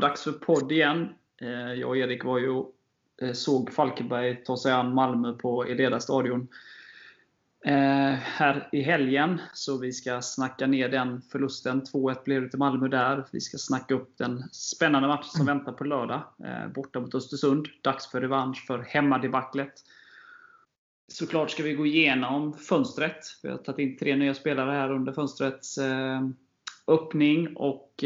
Dags för podd igen. Eh, jag och Erik var ju eh, såg Falkenberg ta sig an Malmö på Eleda stadion eh, här i helgen. Så vi ska snacka ner den förlusten. 2-1 blev det till Malmö där. Vi ska snacka upp den spännande match som väntar på lördag. Borta mot Östersund. Dags för revansch för hemmadebaclet. Såklart ska vi gå igenom fönstret. Vi har tagit in tre nya spelare här under fönstrets öppning. och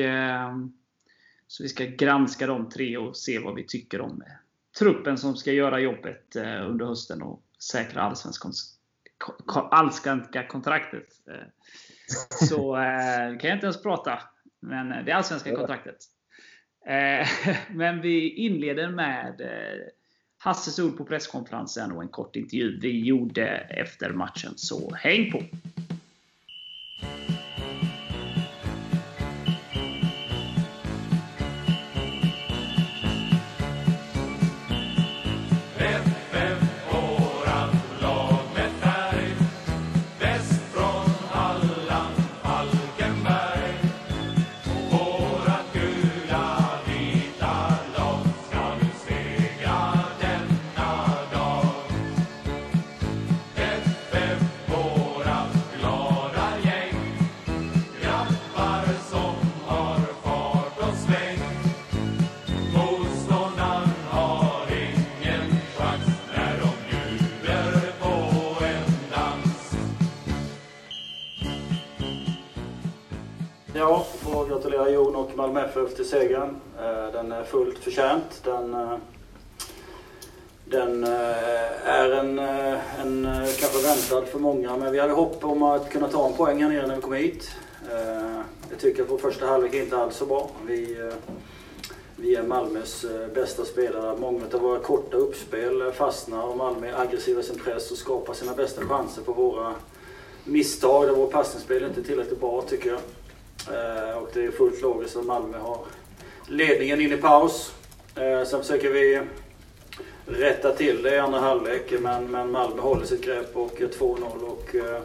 så vi ska granska de tre och se vad vi tycker om eh, truppen som ska göra jobbet eh, under hösten och säkra allsvenska kontraktet. Eh, så kan jag inte ens prata. Men det är allsvenska kontraktet. Men vi inleder med Hasses ord på presskonferensen och en kort intervju vi gjorde efter matchen. Så häng på! Malmö FF till segern. Eh, den är fullt förtjänt. Den, eh, den eh, är en, en kanske väntad för många, men vi hade hopp om att kunna ta en poäng här nere när vi kom hit. Jag tycker att vår första halvlek inte alls så bra. Vi, vi är Malmös bästa spelare. Många av våra korta uppspel fastnar och Malmö är aggressiva i sin press och skapar sina bästa chanser på våra misstag där vårt passningsspel inte är tillräckligt bra tycker jag. Eh, och det är fullt logiskt att Malmö har ledningen in i paus. Eh, sen försöker vi rätta till det i andra halvlek men, men Malmö håller sitt grepp och 2-0 och eh,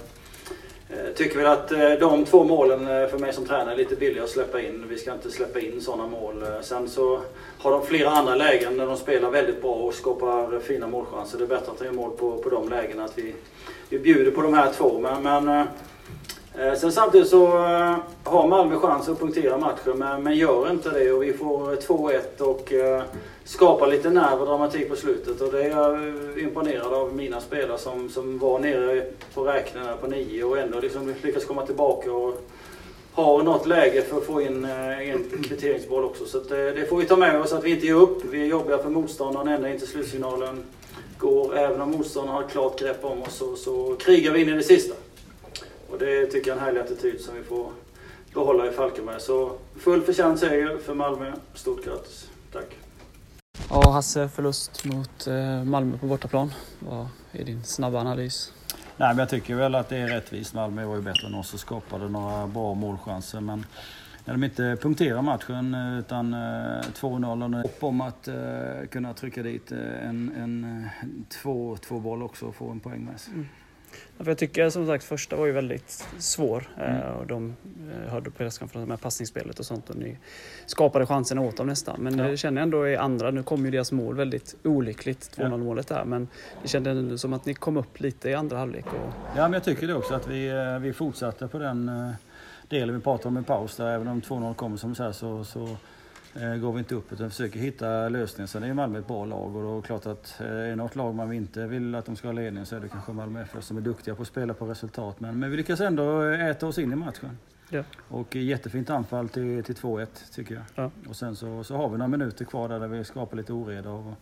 tycker väl att de två målen för mig som tränare är lite billiga att släppa in. Vi ska inte släppa in sådana mål. Sen så har de flera andra lägen där de spelar väldigt bra och skapar fina målchanser. Det är bättre att ta mål på, på de lägena. Att vi, vi bjuder på de här två. Men, men Eh, sen samtidigt så eh, har Malmö chans att punktera matchen men, men gör inte det och vi får eh, 2-1 och skapar lite nerv och dramatik på slutet. Och det är jag imponerad av mina spelare som, som var nere på räknarna på 9 och ändå liksom lyckas komma tillbaka och har något läge för att få in en kvitteringsboll också. Så att, det får vi ta med oss att vi inte ger upp. Vi är jobbiga för motståndaren ända in till slutsignalen går. Även om motståndaren har ett klart grepp om oss så, så krigar vi in i det sista. Och det tycker jag är en härlig attityd som vi får behålla i Falkenberg. Så full förtjänt seger för Malmö. Stort grattis. Tack. Ja, Hasse, förlust mot eh, Malmö på bortaplan. Vad är din snabba analys? Nej, men jag tycker väl att det är rättvist. Malmö var ju bättre än oss och skapade några bra målchanser. Men när de inte punkterar matchen utan 2-0 och hopp om att kunna trycka dit en, en 2-2 boll också och få en poäng med sig. Mm. För jag tycker som sagt första var ju väldigt svår. Eh, mm. och de eh, hörde på presskonferensen med passningsspelet och sånt och ni skapade chansen åt dem nästan. Men ja. det känner jag ändå i andra, nu kom ju deras mål väldigt olyckligt, 2-0 målet där. Men det kändes ändå som att ni kom upp lite i andra halvlek. Och... Ja men jag tycker det också att vi, eh, vi fortsatte på den delen vi pratade om i paus där. Även om 2-0 kommer som så, här, så, så eh, går vi inte upp utan försöker hitta lösningar. Sen är ju Malmö ett bra lag och då är det klart att eh, är något lag man inte vill att de ska ha ledning så är det kanske Malmö FF som är duktiga på att spela på resultat. Men, men vi lyckas ändå äta oss in i matchen. Ja. Och jättefint anfall till, till 2-1 tycker jag. Ja. Och sen så, så har vi några minuter kvar där, där vi skapar lite oreda. Och,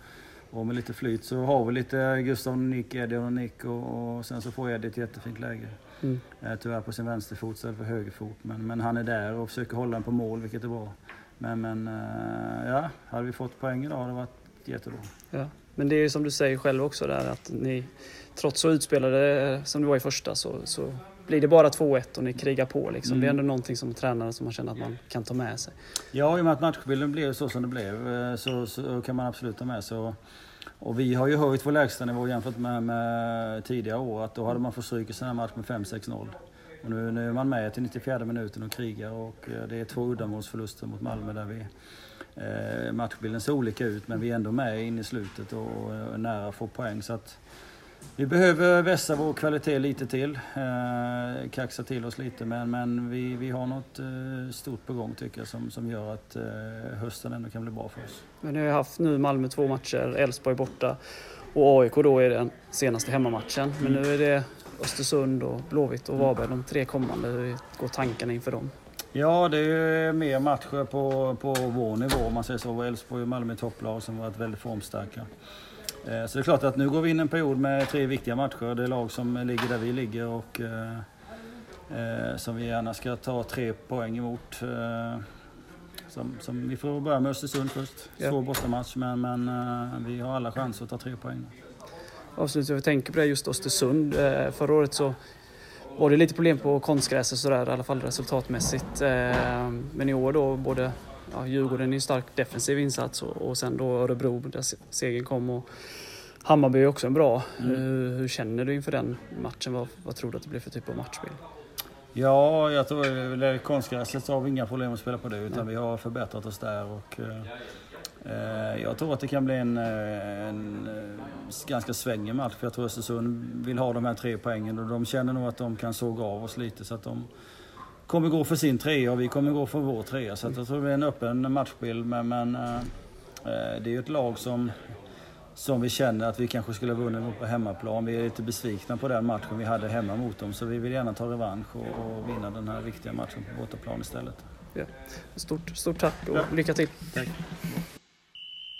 och med lite flyt så har vi lite Gustav Nick, Eddie och Nick och, och sen så får Eddie ett jättefint läge. Mm. Eh, tyvärr på sin vänsterfot istället för högerfot. Men, men han är där och försöker hålla den på mål vilket är bra. Men, men eh, ja, hade vi fått poäng idag hade det varit jättebra. Ja. Men det är ju som du säger själv också där att ni trots så utspelade som det var i första så, så blir det bara 2-1 och ni krigar på. Liksom. Mm. Det är ändå någonting som tränare som man känner att man kan ta med sig. Ja, i och med att matchbilden blev så som det blev eh, så, så kan man absolut ta med sig. Och, och vi har ju höjt vår lägstanivå jämfört med, med tidigare år. Att då hade man fått stryk i sån här match med 5-6-0. Och nu, nu är man med till 94 minuten och krigar och eh, det är två uddamålsförluster mot Malmö där vi, eh, matchbilden ser olika ut men vi är ändå med in i slutet och, och nära att få poäng. Så att vi behöver vässa vår kvalitet lite till. Eh, kaxa till oss lite men, men vi, vi har något eh, stort på gång tycker jag som, som gör att eh, hösten ändå kan bli bra för oss. Men ni har haft nu Malmö två matcher, Elfsborg borta och AIK då är den senaste hemmamatchen. Men nu är det Östersund och Blåvitt och Varberg de tre kommande. Hur går tankarna inför dem? Ja, det är mer matcher på, på vår nivå om man säger så. Elfsborg och Malmö topplag som varit väldigt formstarka. Eh, så det är klart att nu går vi in en period med tre viktiga matcher. Det är lag som ligger där vi ligger och eh, eh som vi gärna ska ta tre poäng emot. Eh, som, som, vi får börja med Östersund först. Svår bortamatch men, men eh, vi har alla chanser att ta tre poäng. Avslutningsvis, jag tänker på det just Östersund. Eh, förra året så var det lite problem på konstgräs och sådär, i alla fall resultatmässigt. Men i år då, både ja, Djurgården är en stark defensiv insats och, och sen då Örebro där segern kom. Och Hammarby är också en bra. Mm. Hur, hur, känner du inför den matchen? Vad, vad tror du att det blir för typ av matchbild? Ja, jag tror konstgräset så har vi inga problem att spela på det utan Nej. vi har förbättrat oss där. Och, eh, jag tror att det kan bli en, eh, en, eh, ganska svängig match för jag tror Östersund vill ha de här tre poängen och de känner nog att de kan såga av oss lite så att de kommer gå för sin trea och vi kommer gå för vår trea. Så jag tror det blir en öppen matchbild. Men, men äh, det är ju ett lag som, som vi känner att vi kanske skulle ha vunnit på hemmaplan. Vi är lite besvikna på den matchen vi hade hemma mot dem. Så vi vill gärna ta revansch och, och vinna den här viktiga matchen på bortaplan istället. Ja. Stort, stort tack och ja. lycka till. Tack.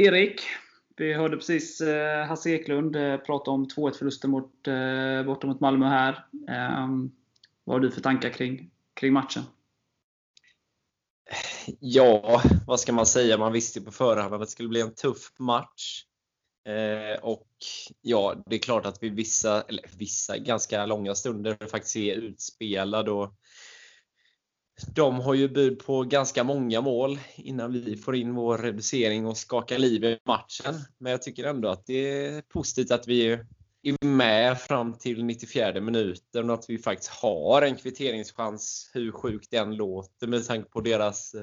Erik, vi hörde precis eh, Hasse Eklund eh, prata om 2-1 förlusten mot, eh, borta mot Malmö här. Ehm, vad har du för tankar kring, kring matchen? Ja, vad ska man säga? Man visste ju på förhand att det skulle bli en tuff match. Eh, och ja, det är klart att vi vissa, eller vissa ganska långa stunder faktiskt är utspelad och de har ju bud på ganska många mål innan vi får in vår reducering och skakar liv i matchen. Men jag tycker ändå att det är positivt att vi är med fram till 94 minuten och att vi faktiskt har en kvitteringschans, hur sjukt den låter med tanke på deras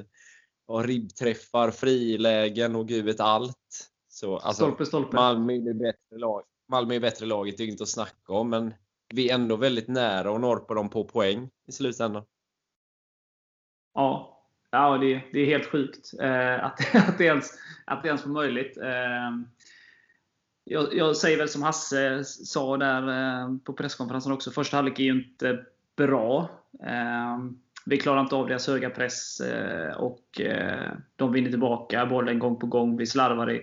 ja, ribbträffar, frilägen och gud vet allt. Så, alltså, stolpe, stolpe. Malmö är bättre lag. Malmö är bättre laget, det är inget att snacka om, men vi är ändå väldigt nära och norpa dem på poäng i slutändan. Ja, ja det, det är helt sjukt eh, att, att, det ens, att det ens var möjligt. Eh, jag, jag, säger väl som Hasse sa där eh, på presskonferensen också. Första halvlek är ju inte bra. Eh, vi klarar inte av deras höga press eh, och eh, de vinner tillbaka bollen gång på gång. Vi slarvar i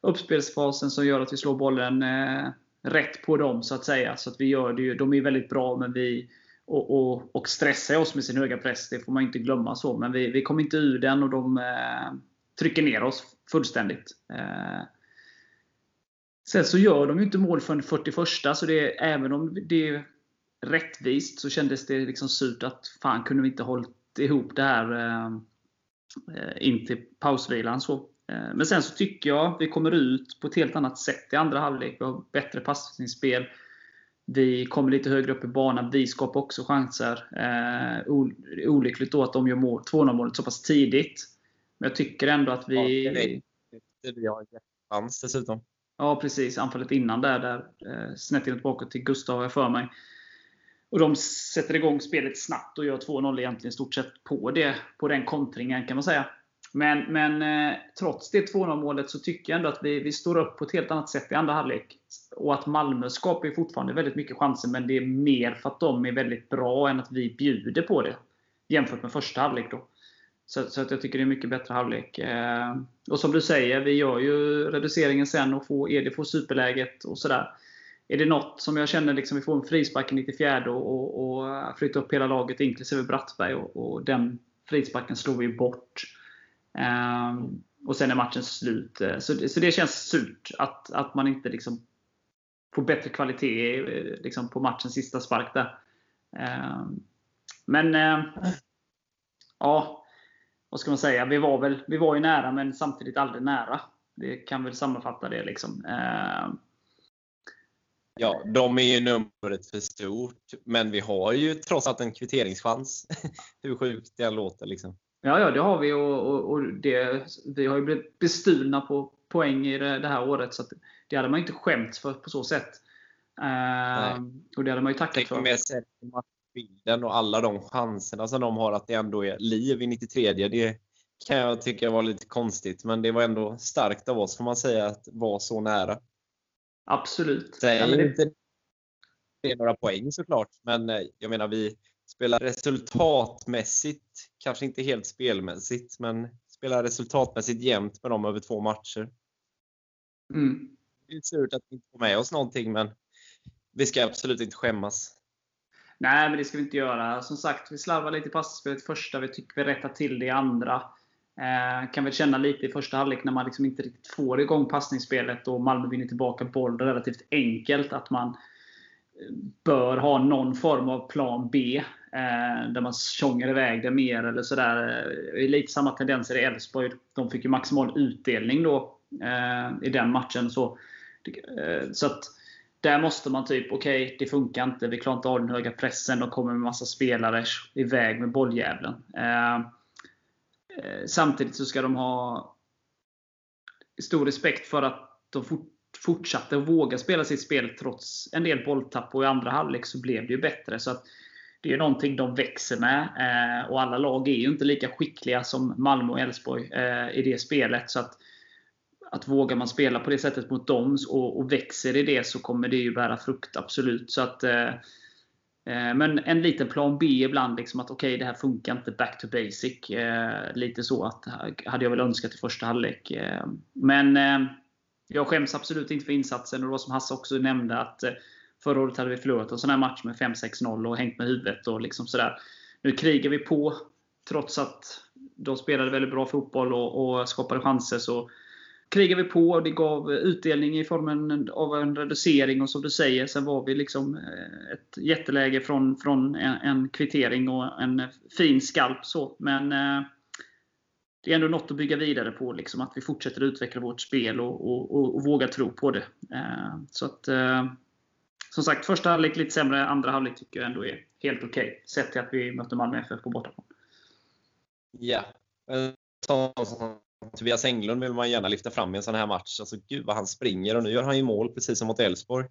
uppspelsfasen som gör att vi slår bollen eh, rätt på dem så att säga. Så att vi gör det ju, de är väldigt bra men vi, och, och, och stressa oss med sin höga press. Det får man inte glömma. så. Men vi, vi kommer inte ur den och de eh, trycker ner oss fullständigt. Eh, sen så gör de ju inte mål förrän 41 så det, även om det är rättvist så kändes det liksom surt att fan kunde vi inte hållit ihop det här eh, in till pausvilan. Så. Eh, men sen så tycker jag vi kommer ut på ett helt annat sätt i andra halvlek. Vi har bättre passningsspel. Vi kommer lite högre upp i banan. Vi skapar också chanser. Eh, olyckligt då att de gör mål, 2-0 målet så pass tidigt. Men jag tycker ändå att vi... Ja, det vi har chans dessutom. Ja, precis. Anfallet innan där, där eh, snett in tillbaka till Gustav har jag för mig. Och de sätter igång spelet snabbt och gör 2-0 egentligen stort sett på, det, på den kontringen kan man säga. Men, men eh, trots det 2-0 målet så tycker jag ändå att vi, vi står upp på ett helt annat sätt i andra halvlek. Och att Malmö skapar fortfarande väldigt mycket chanser, men det är mer för att de är väldigt bra än att vi bjuder på det. jämfört med första halvlek. Då. Så, så att jag tycker det är mycket bättre halvlek. Eh, och som du säger, vi gör ju reduceringen sen och får, Edi får superläget och sådär. Är det något som jag känner liksom vi får en frispark i 94 och, och, och flyttar upp hela laget inklusive Brattberg och, och den frisparken slår vi bort. Ehm, och sen är matchen slut. Eh, så så, så det känns surt att, att man inte liksom får bättre kvalitet eh, liksom på matchens sista spark där. Ehm, men eh, ja, vad ska man säga? Vi var, väl, vi var ju nära, men samtidigt aldrig nära. Det kan väl sammanfatta det. liksom. Ehm. Ja, de är ju numret för stort, men vi har ju trots allt en kvitteringschans. Hur sjukt det än låter. Liksom. Ja, ja, det har vi. Och, och, och det, vi har ju blivit bestulna på poäng i det, det här året. Så det hade man ju inte skämts för på så sätt. Uh, och det hade man ju tackat för. Med bilden och alla de chanserna som de har att det ändå är liv i 93. Det kan jag tycka var lite konstigt, men det var ändå starkt av oss får man säga att vara så nära. Absolut. Det är ja, det... inte det är några poäng såklart, men eh, jag menar vi spelar resultatmässigt, kanske inte helt spelmässigt, men spelar resultatmässigt jämnt med dem över två matcher. Mm. Det är surt att vi inte får med oss någonting, men vi ska absolut inte skämmas. Nej, men det ska vi inte göra. Som sagt, vi slarvar lite i passningsspelet första. Vi tycker vi rättar till det i andra. Eh, kan väl känna lite i första halvlek när man liksom inte riktigt får igång passningsspelet och Malmö vinner tillbaka boll relativt enkelt. Att man bör ha någon form av plan B. Eh, där man tjongar iväg det mer eller sådär. Eh, det är lite samma tendenser i Elfsborg. De fick ju maximal utdelning då eh, i den matchen. Så, så att där måste man typ, okej, okay, det funkar inte. Vi klarar inte av den höga pressen. och kommer med massa spelare iväg med bolljävlen. Eh, samtidigt så ska de ha stor respekt för att de fort, fortsatte att våga spela sitt spel trots en del bolltapp. Och i andra halvlek så blev det ju bättre. Så att det är någonting de växer med. Eh, och alla lag är ju inte lika skickliga som Malmö och Elfsborg eh, i det spelet. Så att att vågar man spela på det sättet mot dem och, och växer i det så kommer det ju bära frukt, absolut. Så att, eh, eh men en liten plan B ibland, liksom att okej, okay, det här funkar inte, back to basic. Eh, lite så att hade jag väl önskat i första halvlek. Eh, men eh, jag skäms absolut inte för insatsen. Och det var som Hasse också nämnde, att eh, förra året hade vi förlorat en sån här match med 5-6-0 och hängt med huvudet. och liksom sådär. Nu krigar vi på, trots att de spelade väldigt bra fotboll och, och skapade chanser. så krigade vi på och det gav utdelning i formen av en reducering. Och som du säger, sen var vi liksom eh, ett jätteläge från, från en, en kvittering och en fin skalp. Så. Men eh, det är ändå något att bygga vidare på. Liksom, att vi fortsätter utveckla vårt spel och, och, och, och våga tro på det. Eh, så att, eh, som sagt, första halvlek lite sämre. Andra halvlek tycker jag ändå är helt okej. Okay, sett till att vi mötte Malmö FF på bortaplan. Ja. Tobias Englund vill man gärna lyfta fram i en sån här match. Alltså, gud vad han springer och nu gör han ju mål precis som mot Elfsborg.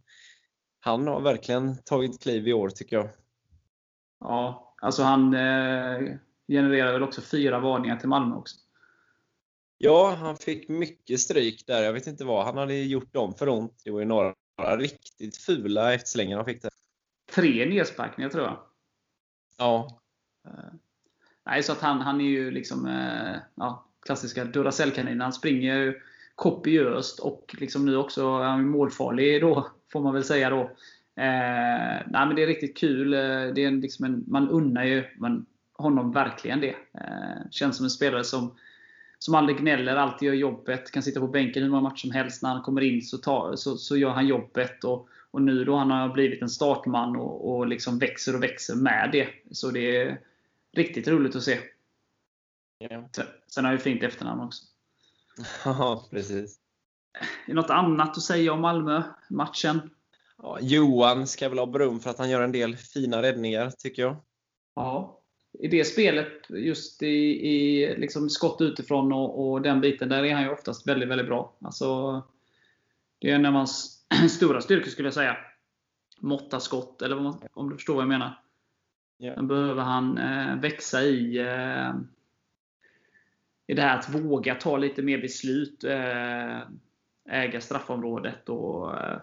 Han har verkligen tagit kliv i år tycker jag. Ja, alltså han eh, genererar väl också fyra varningar till Malmö också. Ja, han fick mycket stryk där. Jag vet inte vad han hade gjort dem för ont. Det var ju några riktigt fula efterslängar han fick där. Tre nedsparkningar tror jag. Ja. Eh, nej, så att han, han är ju liksom eh, ja, klassiska Duracell-kaninen. Han springer kopiöst och liksom nu också är han målfarlig då, får man väl säga då. Eh, nej, men det är riktigt kul. Eh, det är liksom en, man unnar ju man, honom verkligen det. Eh, känns som en spelare som, som aldrig gnäller, alltid gör jobbet. Kan sitta på bänken hur många matcher som helst. När han kommer in så, tar, så, så gör han jobbet. Och, och nu då han har blivit en startman och, och liksom växer och växer med det. Så det är riktigt roligt att se. Yeah. Sen har ju fint efternamn också. Ja, precis. Är det något annat att säga om Malmö-matchen? Ja, Johan ska väl ha beröm för att han gör en del fina räddningar, tycker jag. Ja. I det spelet, just i, i liksom skott utifrån och, och, den biten, där är han ju oftast väldigt, väldigt bra. Alltså, det är en av hans stora styrkor, skulle jag säga. Måtta skott, eller om du förstår vad jag menar. Yeah. Den behöver han eh, växa i. Eh, i det här att våga ta lite mer beslut. Eh, äga straffområdet och eh,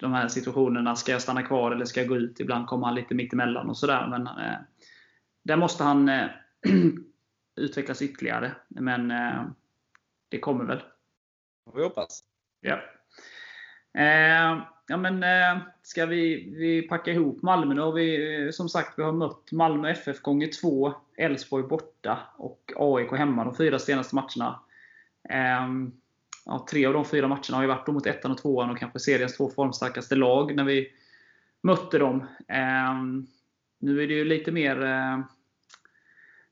de här situationerna. Ska jag stanna kvar eller ska jag gå ut? Ibland kommer han lite mitt emellan och sådär. Men där måste han eh, utvecklas ytterligare. Men eh, det kommer väl. Vi hoppas. Ja. Eh, ja men eh, ska vi, vi packa ihop Malmö nu? Vi, som sagt, vi har mött Malmö FF gånger två, Elfsborg borta och AIK hemma de fyra senaste matcherna. Eh, ja, tre av de fyra matcherna har ju varit mot ettan och tvåan och kanske seriens två formstarkaste lag när vi mötte dem. Nu är det ju lite mer eh,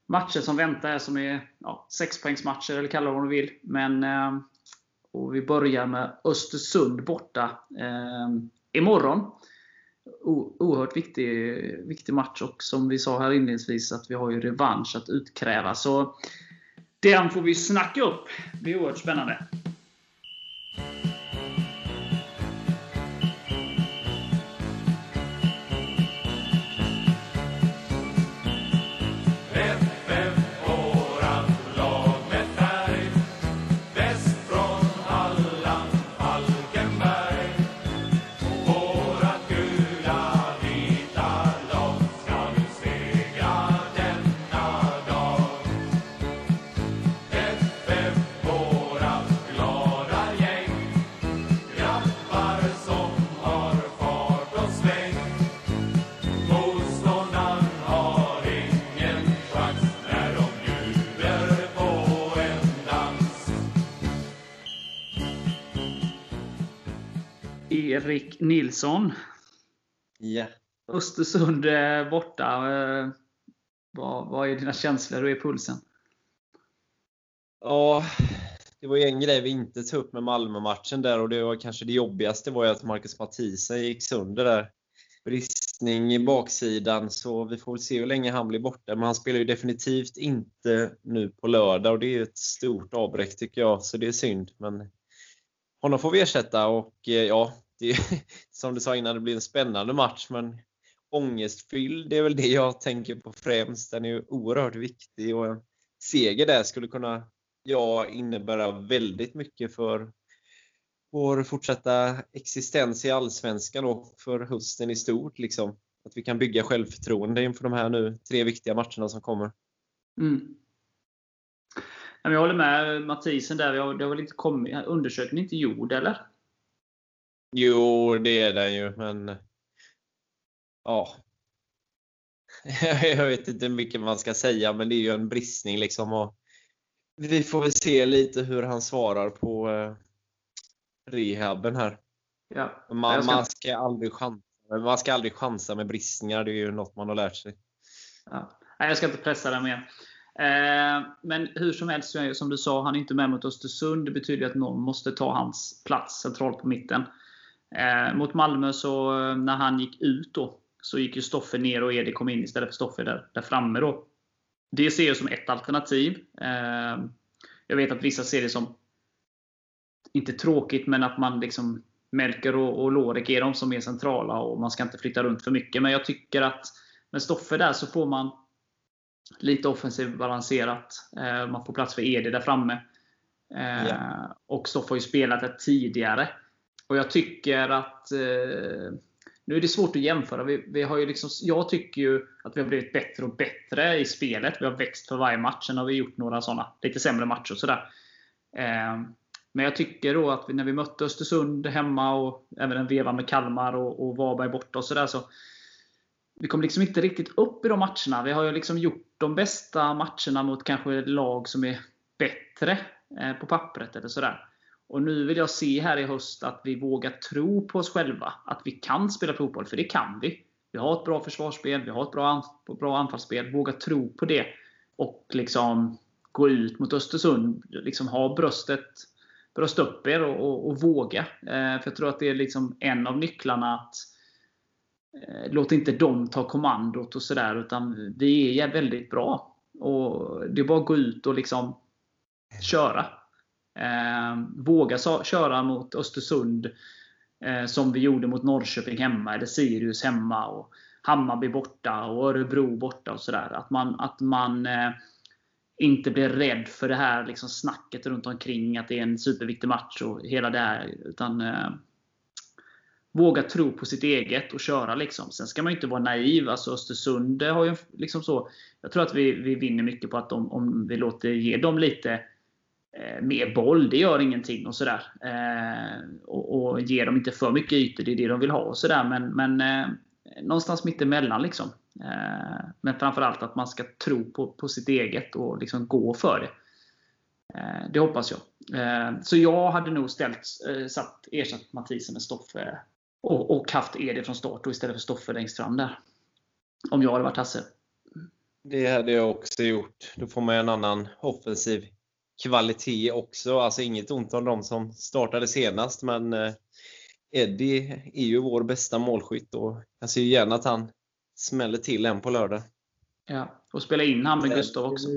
matcher som väntar här som är ja, sexpoängsmatcher, eller kalla det vad du vill. Men, eh, och vi börjar med Östersund borta eh, imorgon. O, oerhört viktig, viktig match och som vi sa här inledningsvis att vi har ju revansch att utkräva. Så den får vi snacka upp. Det blir oerhört spännande. Erik Nilsson. Ja. Östersund borta. Vad, vad är dina känslor? Hur är pulsen? Ja, det var ju en grej vi inte tog upp med Malmö-matchen där och det var kanske det jobbigaste var ju att Marcus Mathisen gick sönder där. Bristning i baksidan, så vi får se hur länge han blir borta. Men han spelar ju definitivt inte nu på lördag och det är ett stort avbräck tycker jag, så det är synd. Men honom får vi ersätta och ja, det som du sa innan, det blir en spännande match, men ångestfylld, det är väl det jag tänker på främst. Den är ju oerhört viktig och en seger där skulle kunna ja, innebära väldigt mycket för vår fortsatta existens i Allsvenskan och för hösten i stort. Liksom. Att vi kan bygga självförtroende inför de här nu tre viktiga matcherna som kommer. Mm. Jag håller med Mathisen där. Det har väl inte kommit, undersökningen inte gjord, eller? Jo, det är den ju, men ja. Jag vet inte hur mycket man ska säga, men det är ju en bristning liksom. Och vi får väl se lite hur han svarar på eh, rehaben här. Ja. Man, ska... man, ska aldrig chansa, man ska aldrig chansa med bristningar, det är ju något man har lärt sig. Ja. Nej, jag ska inte pressa det mer. Eh, men hur som helst, som du sa, han är inte med mot Östersund. Det betyder att någon måste ta hans plats centralt på mitten. Eh, mot Malmö, så när han gick ut då, så gick ju Stoffe ner och Edi kom in istället för Stoffe där, där framme. Då. Det ser jag som ett alternativ. Eh, jag vet att vissa ser det som, inte tråkigt, men att man liksom Melker och, och Lorek är de som är centrala och man ska inte flytta runt för mycket. Men jag tycker att med Stoffe där så får man lite offensivt balanserat. Eh, man får plats för Edi där framme. Eh, ja. Och Stoffe har ju spelat det tidigare. Och jag tycker att eh, nu är det svårt att jämföra. Vi, vi, har ju liksom, jag tycker ju att vi har blivit bättre och bättre i spelet. Vi har växt för varje match. Sen har vi gjort några sådana lite sämre matcher. Och sådär. Eh, men jag tycker då att vi, när vi mötte Östersund hemma och även en veva med Kalmar och, och Varberg borta och sådär. Så vi kom liksom inte riktigt upp i de matcherna. Vi har ju liksom gjort de bästa matcherna mot kanske lag som är bättre eh, på pappret. eller sådär. Och nu vill jag se här i höst att vi vågar tro på oss själva. Att vi kan spela fotboll, för det kan vi. Vi har ett bra försvarsspel, vi har ett bra, bra anfallsspel. Våga tro på det. Och liksom gå ut mot Östersund. Liksom ha bröstet bröst upp er och, och, och våga. Eh, för jag tror att det är liksom en av nycklarna att eh, låt inte dem ta kommandot och sådär. Utan vi är väldigt bra. Och Det är bara att gå ut och liksom köra. Eh, våga köra mot Östersund eh, som vi gjorde mot Norrköping hemma, eller Sirius hemma, och Hammarby borta och Örebro borta. och sådär. Att man, att man eh, inte blir rädd för det här liksom snacket runt omkring att det är en superviktig match och hela det här. Utan, eh, våga tro på sitt eget och köra. Liksom. Sen ska man inte vara naiv. Alltså Östersund har ju liksom så. Jag tror att vi, vi vinner mycket på att de, om vi låter ge dem lite Eh, mer boll. Det gör ingenting och sådär. Eh, och, och ger dem inte för mycket ytor. Det är det de vill ha och sådär. Men, men eh, någonstans mittemellan liksom. Eh, men framförallt att man ska tro på, på sitt eget och liksom gå för det. Eh, det hoppas jag. Eh, så jag hade nog ställt, eh, satt, ersatt Mathisen med Stoffe och, och haft Edi från start och istället för Stoffe längst fram där. Om jag hade varit Hasse. Det hade jag också gjort. Då får man en annan offensiv kvalitet också. Alltså inget ont om de som startade senast, men Eddie är ju vår bästa målskytt och jag ser gärna att han smäller till en på lördag. Ja, och spela in han med Gustav också.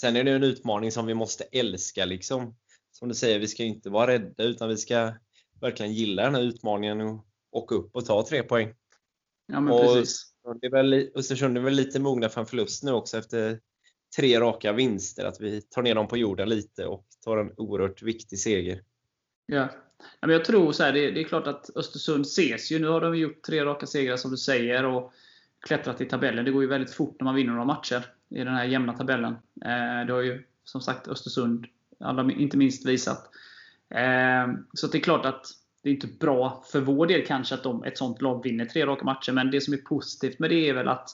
Sen är det en utmaning som vi måste älska. Liksom. Som du säger, vi ska inte vara rädda utan vi ska verkligen gilla den här utmaningen och åka upp och ta tre poäng. Ja, men och precis. Det är väl, Östersund är väl lite mogna för en förlust nu också efter tre raka vinster. Att vi tar ner dem på jorden lite och tar en oerhört viktig seger. Ja, men jag tror så här, det, det, är klart att Östersund ses ju. Nu har de gjort tre raka segrar som du säger och klättrat i tabellen. Det går ju väldigt fort när man vinner några matcher i den här jämna tabellen. Eh, det har ju som sagt Östersund, alla, inte minst, visat. Eh, så det är klart att det är inte bra för vår del kanske att de, ett sånt lag vinner tre raka matcher. Men det som är positivt med det är väl att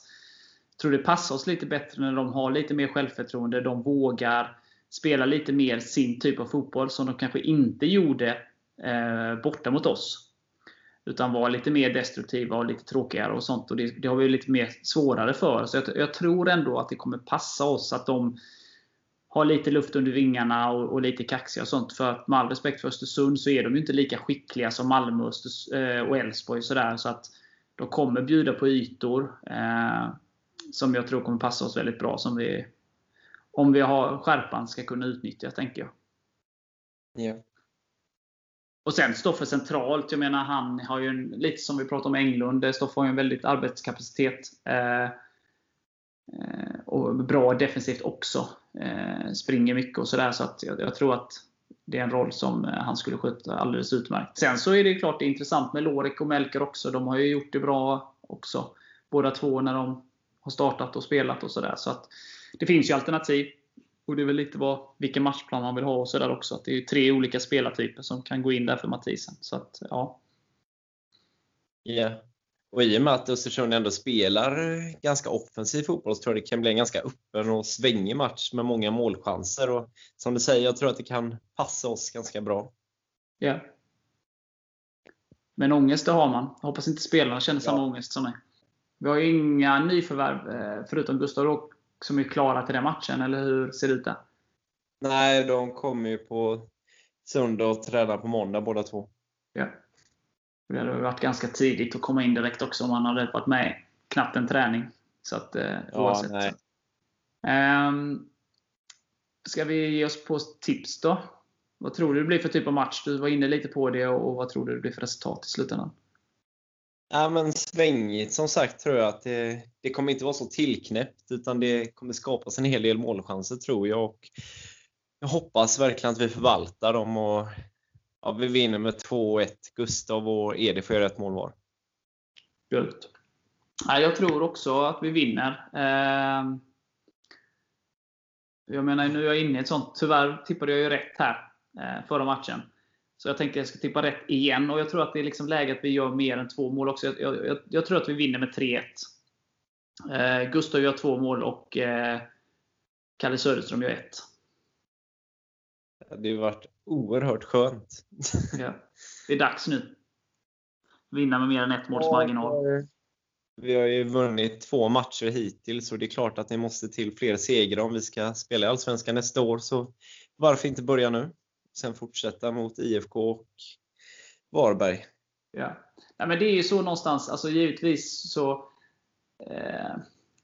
tror det passar oss lite bättre när de har lite mer självförtroende. De vågar spela lite mer sin typ av fotboll som de kanske inte gjorde eh, borta mot oss. Utan var lite mer destruktiva och lite tråkigare och sånt. Och det, det har vi lite mer svårare för. Så jag, jag, tror ändå att det kommer passa oss att de har lite luft under vingarna och, och lite kaxiga och sånt. För att med all respekt för Östersund så är de ju inte lika skickliga som Malmö eh, och Elfsborg. Så, så att de kommer bjuda på ytor eh, som jag tror kommer passa oss väldigt bra. Som vi, om vi har skärpan, ska kunna utnyttja, tänker jag. Yeah. Och sen Stoffe centralt. Jag menar, han har ju en, lite som vi pratade om Englund. Stoffe har ju en väldigt arbetskapacitet. Eh, och bra defensivt också. Eh, springer mycket och sådär. Så att jag, jag, tror att det är en roll som eh, han skulle sköta alldeles utmärkt. Sen så är det klart det är intressant med Lorek och Melker också. De har ju gjort det bra också. Båda två när de har startat och spelat och sådär. Så att det finns ju alternativ. Och det är väl lite vad, vilken matchplan man vill ha och sådär också. Att det är tre olika spelartyper som kan gå in där för Mathisen. Så att, ja. Yeah. Och i och med att Östersund ändå spelar ganska offensiv fotboll så tror jag det kan bli en ganska öppen och svängig match med många målchanser. Och som du säger, jag tror att det kan passa oss ganska bra. Ja. Yeah. Men ångest det har man. Jag hoppas inte spelarna känner samma ja. ångest som mig. Vi har inga nyförvärv eh, förutom Gustav som är klara till den matchen, eller hur ser det ut där? Nej, de kommer ju på söndag och tränar på måndag båda två. Ja. Det hade varit ganska tidigt att komma in direkt också om man hade varit med knappt en träning. Så att, eh, ja, Nej. Um, ska vi ge oss på tips då? Vad tror du det blir för typ av match? Du var inne lite på det och vad tror du det blir för resultat i slutändan? Ja, men svängigt som sagt tror jag att det, det kommer inte vara så tillknäppt utan det kommer skapas en hel del målchanser tror jag. Och jag hoppas verkligen att vi förvaltar dem och ja, vi vinner med 2-1. Gustav och Edi får göra ett mål var. Gött. Ja, jag tror också att vi vinner. Ehm, jag menar, nu är jag inne i ett sånt. Tyvärr tippade jag ju rätt här eh, förra matchen. Så jag tänker att jag ska tippa rätt igen. Och jag tror att det är liksom läge att vi gör mer än två mål också. Jag, jag, jag tror att vi vinner med 3-1. Eh, Gustav gör två mål och eh, Kalle Söderström gör ett. Det har varit oerhört skönt. ja. Det är dags nu. Vinna med mer än ett måls marginal. Vi har ju vunnit två matcher hittills och det är klart att det måste till fler segrar om vi ska spela i Allsvenskan nästa år. Så varför inte börja nu? Sen fortsätta mot IFK och Varberg. Ja. Nej, men det är ju så någonstans, alltså givetvis så eh,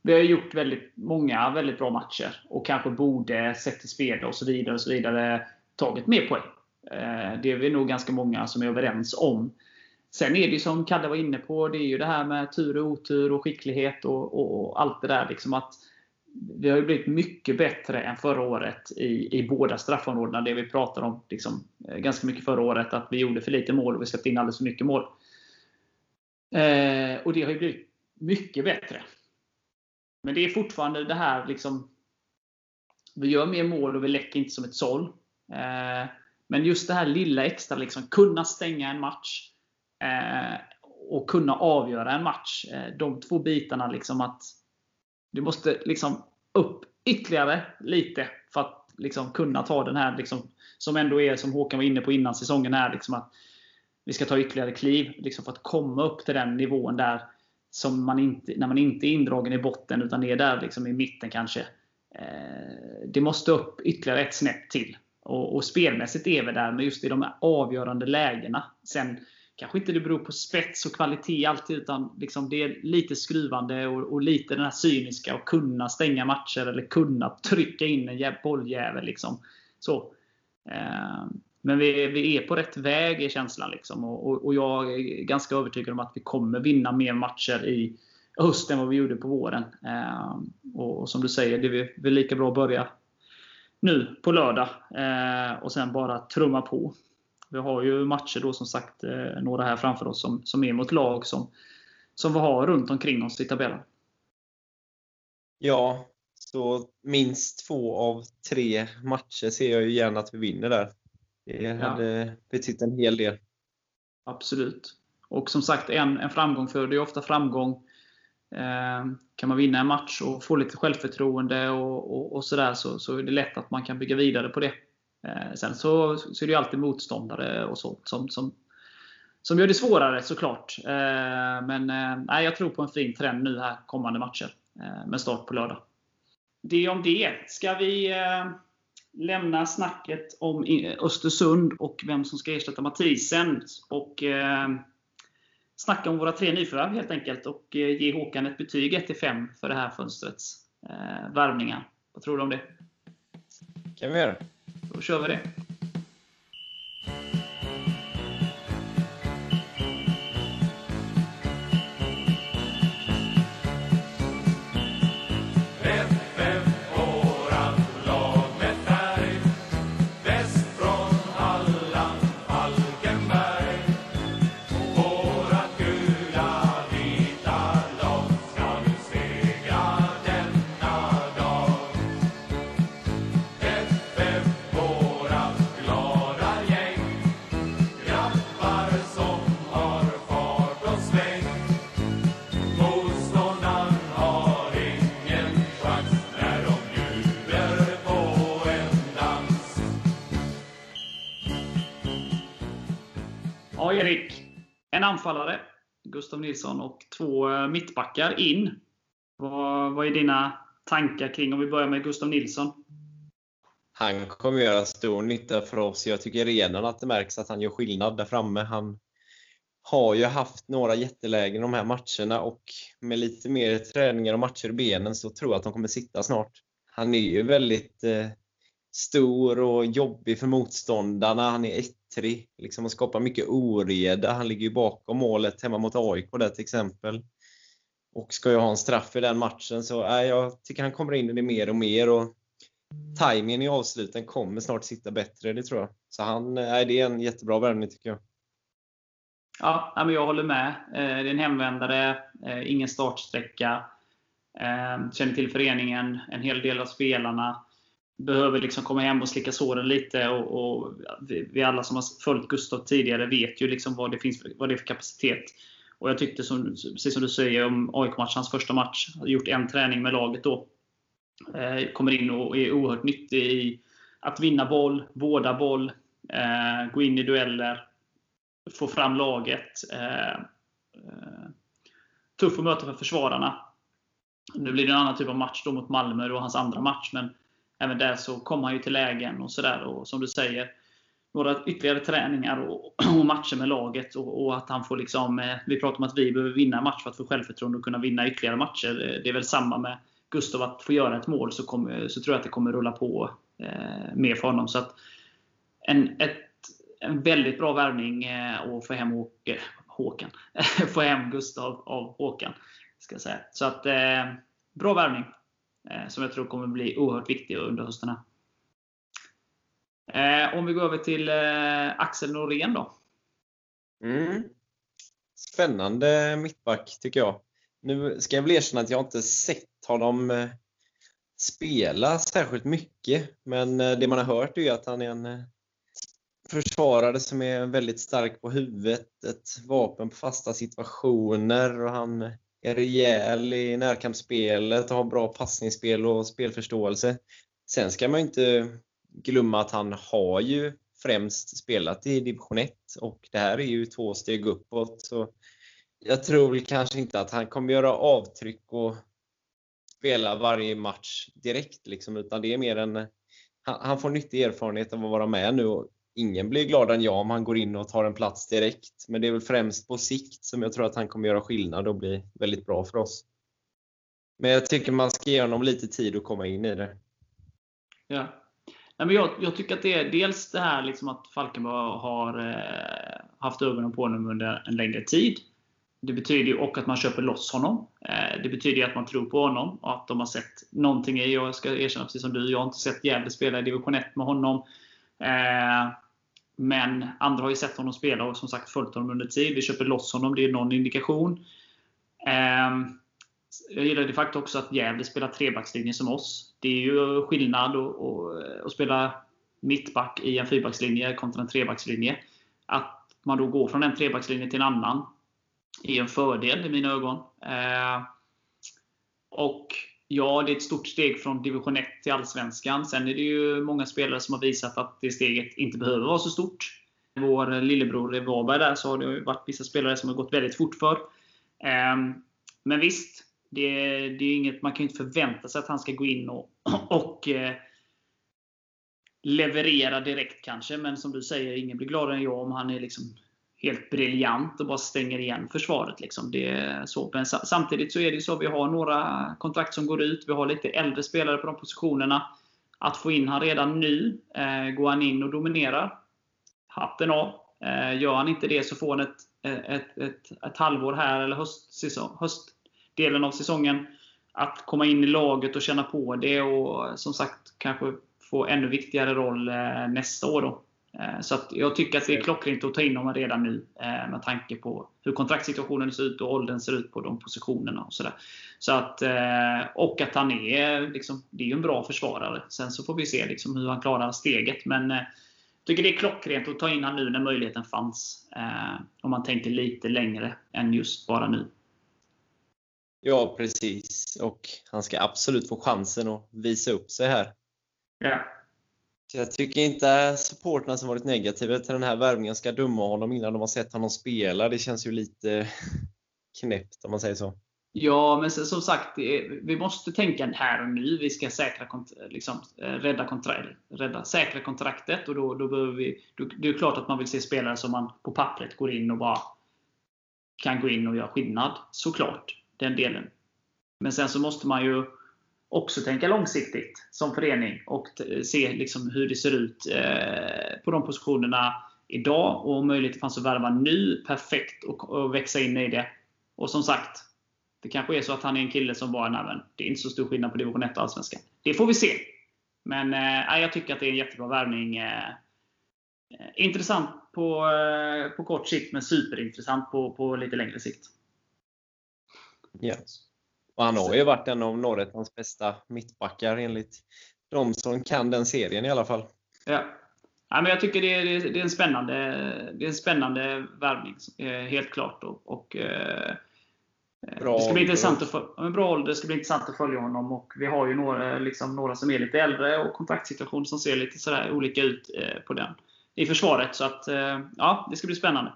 Vi har gjort väldigt många väldigt bra matcher och kanske borde, sett till spel och så vidare, och så vidare tagit mer poäng. Eh, det är vi nog ganska många som är överens om. Sen är det ju som Kalle var inne på, det är ju det här med tur och otur och skicklighet och, och, och allt det där. Liksom att vi har ju blivit mycket bättre än förra året i, i båda straffområdena. Det vi pratade om liksom, eh, ganska mycket förra året, att vi gjorde för lite mål och vi släppte in alldeles för mycket mål. Eh, och det har ju blivit mycket bättre. Men det är fortfarande det här liksom, vi gör mer mål och vi läcker inte som ett såll. Eh, men just det här lilla extra, liksom, kunna stänga en match eh, och kunna avgöra en match. Eh, de två bitarna, liksom att du måste liksom upp ytterligare lite för att liksom kunna ta den här, liksom, som ändå är, som Håkan var inne på innan säsongen, här, liksom att vi ska ta ytterligare kliv liksom för att komma upp till den nivån där som man inte, när man inte är indragen i botten utan är där liksom i mitten kanske. Eh, det måste upp ytterligare ett snäpp till. Och, och spelmässigt är vi där, men just i de avgörande lägena. Sen kanske inte det beror på spets och kvalitet alltid, utan liksom det är lite skruvande och, och lite den här cyniska och kunna stänga matcher eller kunna trycka in en bolljävel. Liksom. Så. Eh, men vi, vi, är på rätt väg i känslan. Liksom. Och, och, och, jag är ganska övertygad om att vi kommer vinna mer matcher i höst än vad vi gjorde på våren. Eh, och, och, som du säger, det är väl lika bra att börja nu på lördag eh, och sen bara trumma på. Vi har ju matcher då som sagt, eh, några här framför oss, som, som är mot lag som, som vi har runt omkring oss i tabellen. Ja, så minst två av tre matcher ser jag ju gärna att vi vinner där. Det hade ja. betytt en hel del. Absolut. Och som sagt, en, en framgång för det är ofta framgång. Eh, kan man vinna en match och få lite självförtroende och, och, och sådär så, så är det lätt att man kan bygga vidare på det. Eh, sen så, så är det ju alltid motståndare och sånt som, som, som gör det svårare såklart. Eh, men eh, nej, jag tror på en fin trend nu här kommande matcher med start på lördag. Det om det. Ska vi lämna snacket om Östersund och vem som ska ersätta Mathisen. Och snacka om våra tre nyförvärv helt enkelt. Och ge Håkan ett betyg 1-5 för det här fönstrets värvningar. Vad tror du om det? kan vi göra. Då kör vi det. En anfallare, Gustav Nilsson, och två eh, mittbackar in. Vad, vad är dina tankar kring, om vi börjar med Gustav Nilsson? Han kommer göra stor nytta för oss. Jag tycker redan att det märks att han gör skillnad där framme. Han har ju haft några jättelägen de här matcherna och med lite mer träningar och matcher i benen så tror jag att de kommer sitta snart. Han är ju väldigt eh, stor och jobbig för motståndarna. Han är ettrig liksom, och skapar mycket oreda. Han ligger ju bakom målet hemma mot AIK där till exempel. Och ska jag ha en straff i den matchen så äh, jag tycker han kommer in i det mer och mer. Och tajmingen i avsluten kommer snart sitta bättre, det tror jag. Så han, äh, det är en jättebra värvning tycker jag. Ja, men jag håller med. Eh, det är en hemvändare, eh, ingen startsträcka. Eh, känner till föreningen, en hel del av spelarna behöver liksom komma hem och slicka såren lite. Och, och vi alla som har följt Gustav tidigare vet ju liksom vad, det finns vad det är för kapacitet. Och jag tyckte, som, precis som du säger om AIK-matchen, hans första match, har gjort en träning med laget då. Eh, kommer in och är oerhört nyttig i att vinna boll, vårda boll, eh, gå in i dueller, få fram laget. Eh, eh tuff att möta för försvararna. Nu blir det en annan typ av match då mot Malmö, då hans andra match. Men även där så kommer han ju till lägen och sådär. Och som du säger, några ytterligare träningar och, och matcher med laget. Och, och, att han får liksom, eh, vi pratar om att vi behöver vinna en match för att få självförtroende och kunna vinna ytterligare matcher. Eh, det är väl samma med Gustav, att få göra ett mål så, kommer, så tror jag att det kommer rulla på eh, mer för honom. Så att en, ett, en väldigt bra värvning eh, att få hem Åke, Håkan. få hem Gustav av Håkan. Ska jag säga. Så att, eh, bra värvning. Eh, som jag tror kommer bli oerhört viktig under hösten. Eh, om vi går över till eh, Axel Norén då. Mm. Spännande mittback tycker jag. Nu ska jag väl erkänna att jag inte sett honom spela särskilt mycket. Men det man har hört är att han är en försvarare som är väldigt stark på huvudet, ett vapen på fasta situationer och han är rejäl i närkampsspelet och har bra passningsspel och spelförståelse. Sen ska man inte glömma att han har ju främst spelat i division 1 och det här är ju två steg uppåt. Så jag tror väl kanske inte att han kommer göra avtryck och spela varje match direkt liksom, utan det är mer en han, får nyttig erfarenhet av att vara med nu och ingen blir gladare än jag om han går in och tar en plats direkt. Men det är väl främst på sikt som jag tror att han kommer göra skillnad och bli väldigt bra för oss. Men jag tycker man ska ge honom lite tid att komma in i det. Ja. Nej, men jag, jag tycker att det är dels det här liksom att Falkenberg har eh, haft ögonen på honom under en längre tid. Det betyder ju också att man köper loss honom. Eh, det betyder att man tror på honom och att de har sett någonting i. Jag ska erkänna precis som du, jag har inte sett Gävle spela i division 1 med honom. Eh, men andra har ju sett honom spela och som sagt följt honom under tid. Vi köper loss honom, det är någon indikation. Ehm, jag gillar det faktum också att Gävle spelar trebackslinje som oss. Det är ju skillnad att spela mittback i en fyrbackslinje kontra en trebackslinje. Att man då går från en trebackslinje till en annan är en fördel i mina ögon. Ehm, och Ja, det är ett stort steg från division 1 till Allsvenskan. Sen är det ju många spelare som har visat att det steget inte behöver vara så stort. Vår lillebror i Varberg där så har det varit vissa spelare som har gått väldigt fort för. Ehm, men visst, det, det är inget, man kan ju inte förvänta sig att han ska gå in och, och eh, leverera direkt kanske. Men som du säger, ingen blir gladare än jag om han är liksom helt briljant och bara stänger igen försvaret. Liksom. Det så. Men samtidigt så är det så vi har några kontrakt som går ut. Vi har lite äldre spelare på de positionerna. Att få in han redan nu, eh, går han in och dominerar, hatten av. Eh, gör han inte det så får han ett, ett, ett, ett halvår här, eller höstsäsong, höstdelen av säsongen, att komma in i laget och känna på det och som sagt kanske få ännu viktigare roll eh, nästa år. Då. Eh, så jag tycker att det är klockrent att ta in honom redan nu eh, med tanke på hur kontraktssituationen ser ut och åldern ser ut på de positionerna. Och, så så att, eh, och att han är, liksom, det är en bra försvarare. Sen så får vi se liksom hur han klarar steget. Men jag tycker det är klockrent att ta in honom nu när möjligheten fanns. Om man tänker lite längre än just bara nu. Ja, precis. Och han ska absolut få chansen att visa upp sig här. Ja. Jag tycker inte supporterna som varit negativa till den här värvningen ska döma honom innan de har sett honom spela. Det känns ju lite knäppt om man säger så. Ja, men som sagt, vi måste tänka här och nu. Vi ska säkra, liksom, eh, rädda, kontrakt, rädda, säkra kontraktet. Och då, då behöver vi, då, det är klart att man vill se spelare som man på pappret går in och bara kan gå in och göra skillnad. Såklart, den delen. Men sen så måste man ju också tänka långsiktigt som förening och se liksom hur det ser ut eh, på de positionerna idag. Och om möjligt fanns att värva nu, perfekt, och, och, växa in i det. Och som sagt, det kanske är så att han är en kille som bara, nej det är inte så stor skillnad på division 1 och Allsvenskan. Det får vi se. Men eh, jag tycker att det är en jättebra värvning. Eh, eh, intressant på, eh, på kort sikt, men superintressant på, på lite längre sikt. Yes. Och han har ju varit en av Norrländans bästa mittbackar enligt de som kan den serien i alla fall. Ja. ja men jag tycker det är, det är en spännande, det är en spännande värvning, helt klart. Och, och eh, bra det ska bli intressant att följa, bra ålder, det ska bli intressant att följa honom. Och vi har ju några, liksom, några som är lite äldre och kontaktsituationer som ser lite sådär olika ut eh, på den, i försvaret. Så att, eh, ja, det ska bli spännande.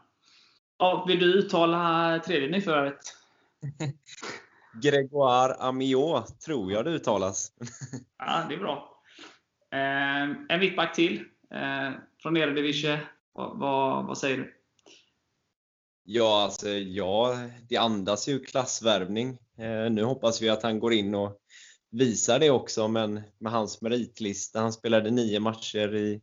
Ja, vill du uttala tredje nyförvärvet? Gregoire Amiot, tror jag det uttalas. ja, det är bra. Eh, en mittback till eh, från Eredivisie. Vad, vad, vad säger du? Ja, alltså, ja, det andas ju klassvärvning. Eh, nu hoppas vi att han går in och visar det också, men med hans meritlista. Han spelade nio matcher i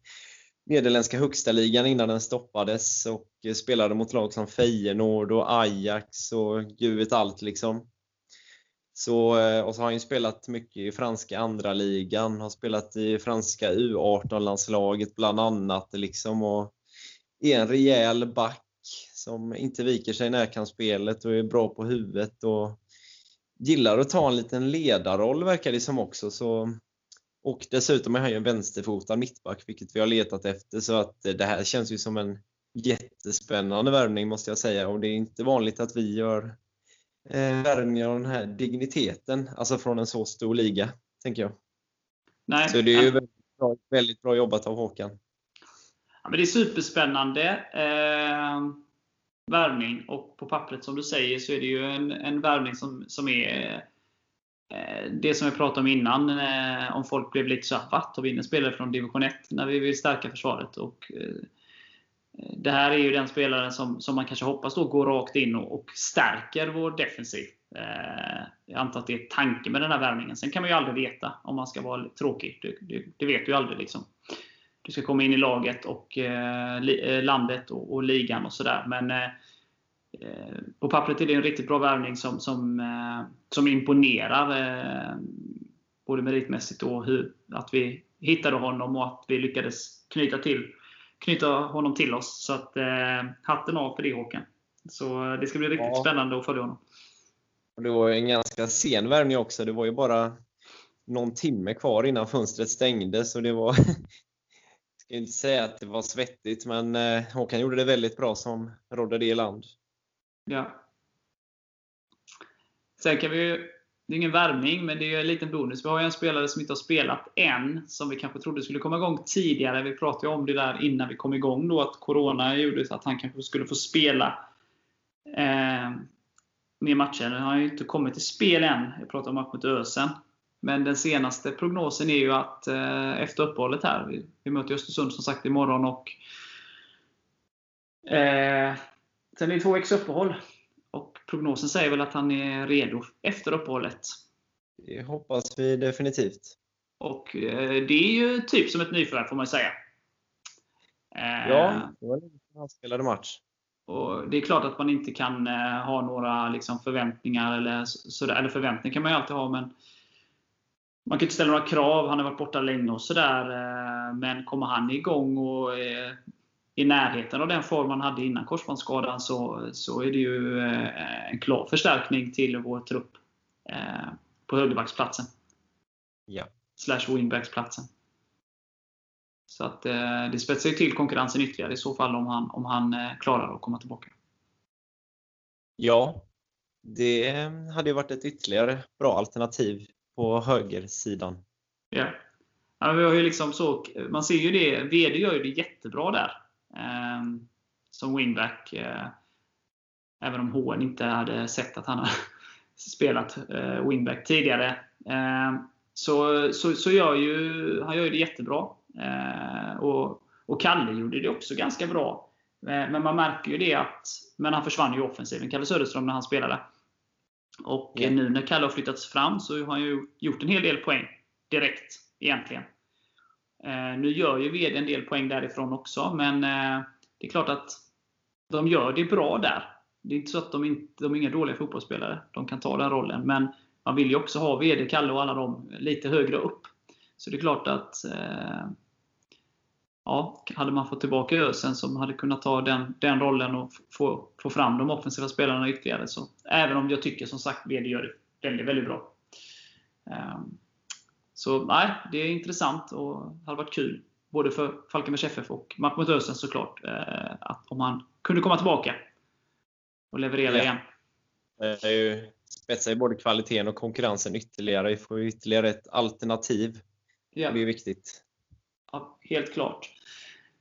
nederländska högsta ligan innan den stoppades och spelade mot lag som Feyenoord och Ajax och gud vet allt liksom. Så, eh, och så har han ju spelat mycket i franska andra ligan, har spelat i franska U18-landslaget bland annat. Liksom, och är en rejäl back som inte viker sig i närkampsspelet och är bra på huvudet. Och gillar att ta en liten ledarroll verkar det som också. Så, och dessutom är han ju en vänsterfotad mittback, vilket vi har letat efter. Så att eh, det här känns ju som en jättespännande värvning måste jag säga. Och det är inte vanligt att vi gör eh, värvningar av den här digniteten, alltså från en så stor liga, tänker jag. Nej, så det är ju väldigt bra, väldigt bra jobbat av Håkan. Ja, men det är superspännande eh, värvning och på pappret som du säger så är det ju en, en värvning som, som är eh, det som vi pratade om innan, eh, om folk blev lite va? Tar vi en spelare från division 1 när vi vill stärka försvaret? Och, eh, det här är ju den spelaren som, som man kanske hoppas då går rakt in och, och stärker vår defensiv. Eh, jag antar att det är tanken med den här värvningen. Sen kan man ju aldrig veta om man ska vara tråkig. Det, det, det vet du ju aldrig. Liksom. Du ska komma in i laget och eh, eh landet och, och, ligan och sådär. Men eh, eh, på pappret är det en riktigt bra värvning som, som, eh, som imponerar. Eh, både meritmässigt och hur, att vi hittade honom och att vi lyckades knyta till knyta honom till oss. Så att, eh, hatten av för det Håkan. Så det ska bli riktigt ja. spännande att följa honom. Det var en ganska sen värvning också. Det var ju bara någon timme kvar innan fönstret stängdes. Så det var, jag ska inte säga att det var svettigt, men eh, Håkan gjorde det väldigt bra som rådde det i land. Ja. Sen kan vi det är ingen värvning, men det är en liten bonus. Vi har ju en spelare som inte har spelat än, som vi kanske trodde skulle komma igång tidigare. Vi pratade ju om det där innan vi kom igång, då, att Corona gjorde så att han kanske skulle få spela eh, mer matcher. Han har ju inte kommit till spel än. Jag pratade om match mot Ösen. Men den senaste prognosen är ju att eh, efter uppehållet här, vi, vi möter Östersund som sagt imorgon och eh, Sen är det två veckors uppehåll. Prognosen säger väl att han är redo efter uppehållet. Det hoppas vi definitivt. Och eh, det är ju typ som ett nyförvärv får man säga. Eh, ja, det var länge sedan han spelade match. Och det är klart att man inte kan eh, ha några liksom, förväntningar, eller, sådär. eller förväntningar kan man ju alltid ha, men man kan inte ställa några krav. Han har varit borta länge och sådär. Men kommer han igång och i närheten av den form man hade innan korsbandsskadan så, så är det ju eh, en klar förstärkning till vår trupp eh, på högerbacksplatsen. Ja. Slash wingbacksplatsen. Så att eh, det spetsar ju till konkurrensen ytterligare i så fall om han, om han klarar att komma tillbaka. Ja, det hade ju varit ett ytterligare bra alternativ på högersidan. Ja. ja vi har ju liksom så, man ser ju det, VD gör ju det jättebra där. Ehm, som wingback. Eh, även om HN inte hade sett att han har spelat eh, wingback tidigare. Ehm, så, så, så gör ju, han gör ju det jättebra. Ehm, och, och Kalle gjorde det också ganska bra. Men man märker ju det att men han försvann ju i offensiven, Kalle Söderström, när han spelade. Och yeah. nu när Kalle har flyttats fram så har han ju gjort en hel del poäng direkt, egentligen. Eh, nu gör ju VD en del poäng därifrån också, men eh, det är klart att de gör det bra där. Det är inte så att de, inte, de är inga dåliga fotbollsspelare. De kan ta den rollen. Men man vill ju också ha VD, Kalle och alla dem lite högre upp. Så det är klart att eh, ja, hade man fått tillbaka Ösen som hade kunnat ta den, den rollen och få, få fram de offensiva spelarna ytterligare. Så, även om jag tycker som sagt VD gör det väldigt, väldigt bra. Um, så nej, det är intressant och hade varit kul. Både för Falkenbergs FF och Mahmoud Ösen såklart. Eh, att om han kunde komma tillbaka och leverera ja. igen. Det är ju spetsar ju både kvaliteten och konkurrensen ytterligare. Vi får ytterligare ett alternativ. Ja. Det är viktigt. Ja, helt klart.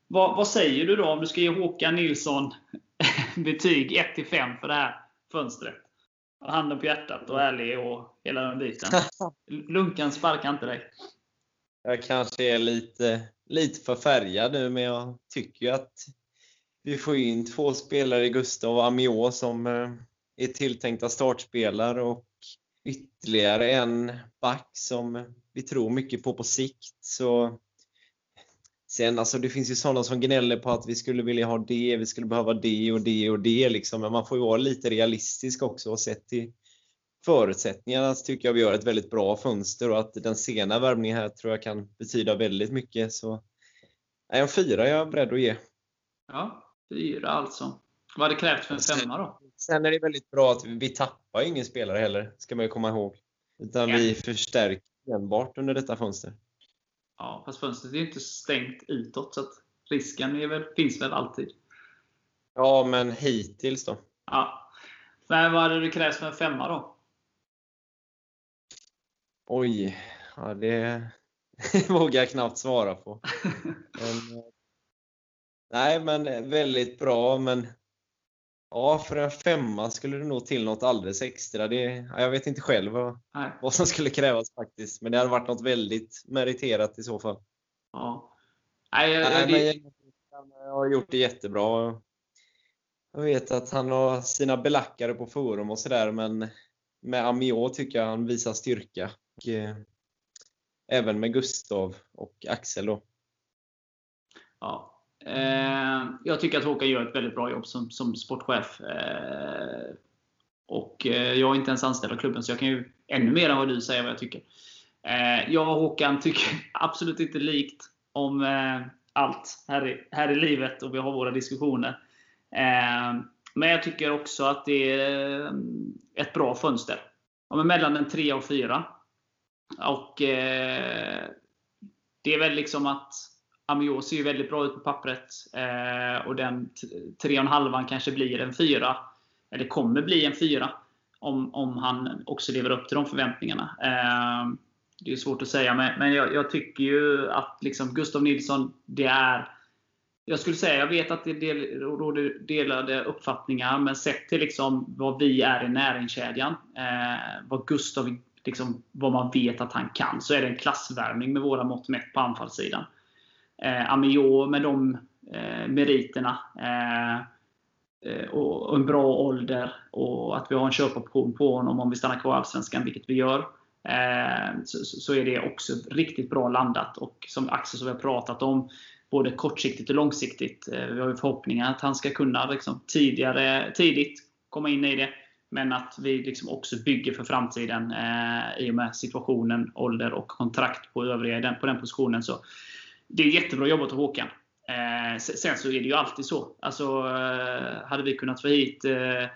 Vad, vad, säger du då om du ska ge Håkan Nilsson betyg 1-5 för det här fönstret? Handen på hjärtat och ärlig och hela den biten. Lunkan sparkar inte dig. Jag kanske är lite, lite för färgad nu, men jag tycker ju att vi får in två spelare i Gustav och Amiot som eh, är tilltänkta startspelare och ytterligare en back som vi tror mycket på på sikt. Så Sen alltså det finns ju sådana som gnäller på att vi skulle vilja ha det, vi skulle behöva det och det och det liksom. Men man får ju vara lite realistisk också och sett till förutsättningarna så tycker jag vi gör ett väldigt bra fönster och att den sena värvningen här tror jag kan betyda väldigt mycket. Så en fyra är jag beredd att ge. Ja, fyra alltså. Vad hade krävts för en femma då? Sen är det väldigt bra att vi, vi tappar ingen spelare heller, ska man ju komma ihåg. Utan ja. vi förstärker enbart under detta fönster. Ja, fast fönstret är ju inte stängt utåt, så risken är väl, finns väl alltid. Ja, men hittills då? Ja. Men vad hade det krävts för en femma då? Oj, ja det vågar jag knappt svara på. Men, eh, nej, men väldigt bra, men Ja, för en femma skulle det nog till något alldeles extra. Det, jag vet inte själv vad, vad som skulle krävas faktiskt. Men det hade varit något väldigt meriterat i så fall. Ja. Nej, jag, Nej, men han har gjort det jättebra. Jag vet att han har sina belackare på forum och sådär, men med Amiå tycker jag han visar styrka. Och, eh, även med Gustav och Axel då. Ja, Eh, jag tycker att Håkan gör ett väldigt bra jobb som, som sportchef. Eh, och eh, jag är inte ens anställd av klubben, så jag kan ju ännu mer än vad du säger vad jag tycker. Jag och Håkan tycker absolut inte likt om allt här i, här i livet och vi har våra diskussioner. Men jag tycker också att det är ett bra fönster. Ja, mellan en 3 och 4. Och det är väl liksom att Amiot ser ju väldigt bra ut på pappret. Eh, och den 3,5 kanske blir en 4. Eller kommer bli en 4. Om, om han också lever upp till de förväntningarna. Eh, det är svårt att säga, men, men jag, jag, tycker ju att liksom Gustav Nilsson, det är jag skulle säga, jag vet att det del, råder delade uppfattningar, men sett till liksom vad vi är i näringskedjan, eh, vad Gustav, liksom, vad man vet att han kan, så är det en klassvärmning med våra mått mätt på anfallssidan eh, Amio med de eh, meriterna. Eh, eh, och, och en bra ålder och att vi har en köpoption på honom om vi stannar kvar i Allsvenskan, vilket vi gör. Eh, så, så, är det också riktigt bra landat. Och som Axel som vi har pratat om, både kortsiktigt och långsiktigt. Eh, vi har ju förhoppningar att han ska kunna liksom, tidigare, tidigt komma in i det. Men att vi liksom också bygger för framtiden eh, i och med situationen, ålder och kontrakt på övriga på den positionen. Så det är jättebra jobbat av Håkan. Eh, sen så är det ju alltid så. Alltså, eh, hade vi kunnat få hit eh,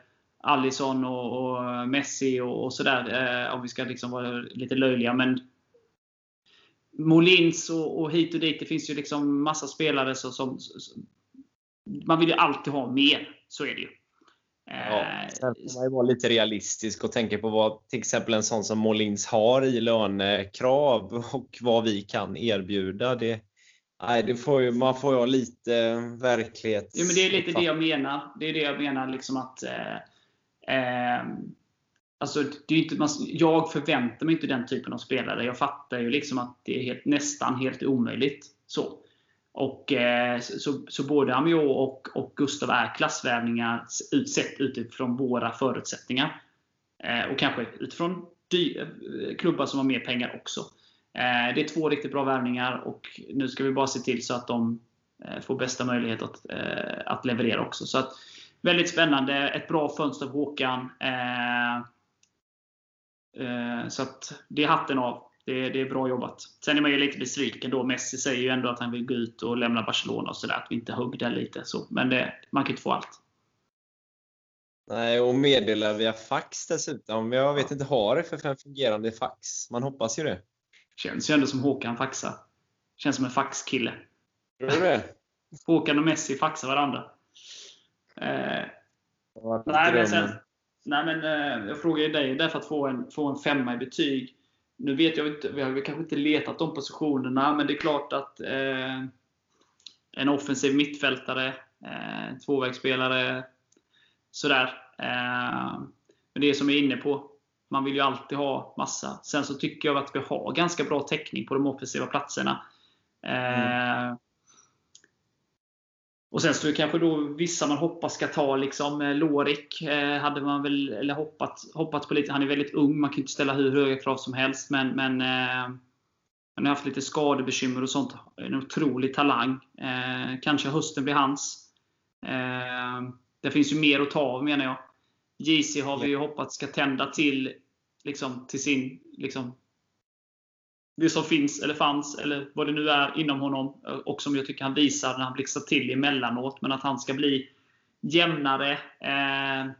Allison och, och Messi och, och sådär, eh, om vi ska liksom vara lite löjliga. Men Molins och, och hit och dit. Det finns ju liksom massa spelare så, som, som Man vill ju alltid ha mer. Så är det ju. Ja, eh, sen får man ju vara lite realistisk och tänka på vad till exempel en sån som Molins har i lönekrav och vad vi kan erbjuda. Det, Nej, det får ju, man får ju ha lite verklighet. Jo, men det är lite det jag menar. Det är det jag menar liksom att eh, eh, Alltså, det är inte, man, jag förväntar mig inte den typen av spelare. Jag fattar ju liksom att det är helt, nästan helt omöjligt. Så. Och, eh, så, så både Amiot och, och Gustav är klassvärvningar sett utifrån våra förutsättningar. Eh, och kanske utifrån dy, eh, klubbar som har mer pengar också. Eh, det är två riktigt bra värvningar och nu ska vi bara se till så att de eh, får bästa möjlighet att, eh, att leverera också. Så att, Väldigt spännande. Ett bra fönster av Håkan. Så att det är hatten av. Det, det, är bra jobbat. Sen är man ju lite besviken då. Messi säger ju ändå att han vill gå ut och lämna Barcelona och sådär. Att vi inte högg där lite. Så, men det, man kan inte få allt. Nej, och meddela via fax dessutom. Jag vet inte, har det för en fungerande fax? Man hoppas ju det. Känns ju ändå som Håkan faxar. Känns som en faxkille. Tror du det? Håkan och Messi faxar varandra. Eh, nej, men sen, nej, men eh, jag frågar dig därför att få en, få en femma i betyg. Nu vet jag inte, vi har kanske inte letat de positionerna, men det är klart att eh, en offensiv mittfältare, eh, tvåvägsspelare, sådär. Eh, men det som jag är inne på, man vill ju alltid ha massa. Sen så tycker jag att vi har ganska bra täckning på de offensiva platserna. Mm. Eh, och sen så kanske då vissa man hoppas ska ta, liksom eh, Lorik eh, hade man väl eller hoppat, hoppat på lite. Han är väldigt ung, man kan inte ställa hur höga krav som helst. Men, men eh, han har haft lite skadebekymmer och sånt. En otrolig talang. Eh, kanske hösten blir hans. Eh, det finns ju mer att ta av menar jag. JC har vi ju hoppats ska tända till liksom, till sin liksom, det som finns eller fanns, eller vad det nu är inom honom. Och som jag tycker han visar när han blixtrar till emellanåt. Men att han ska bli jämnare eh,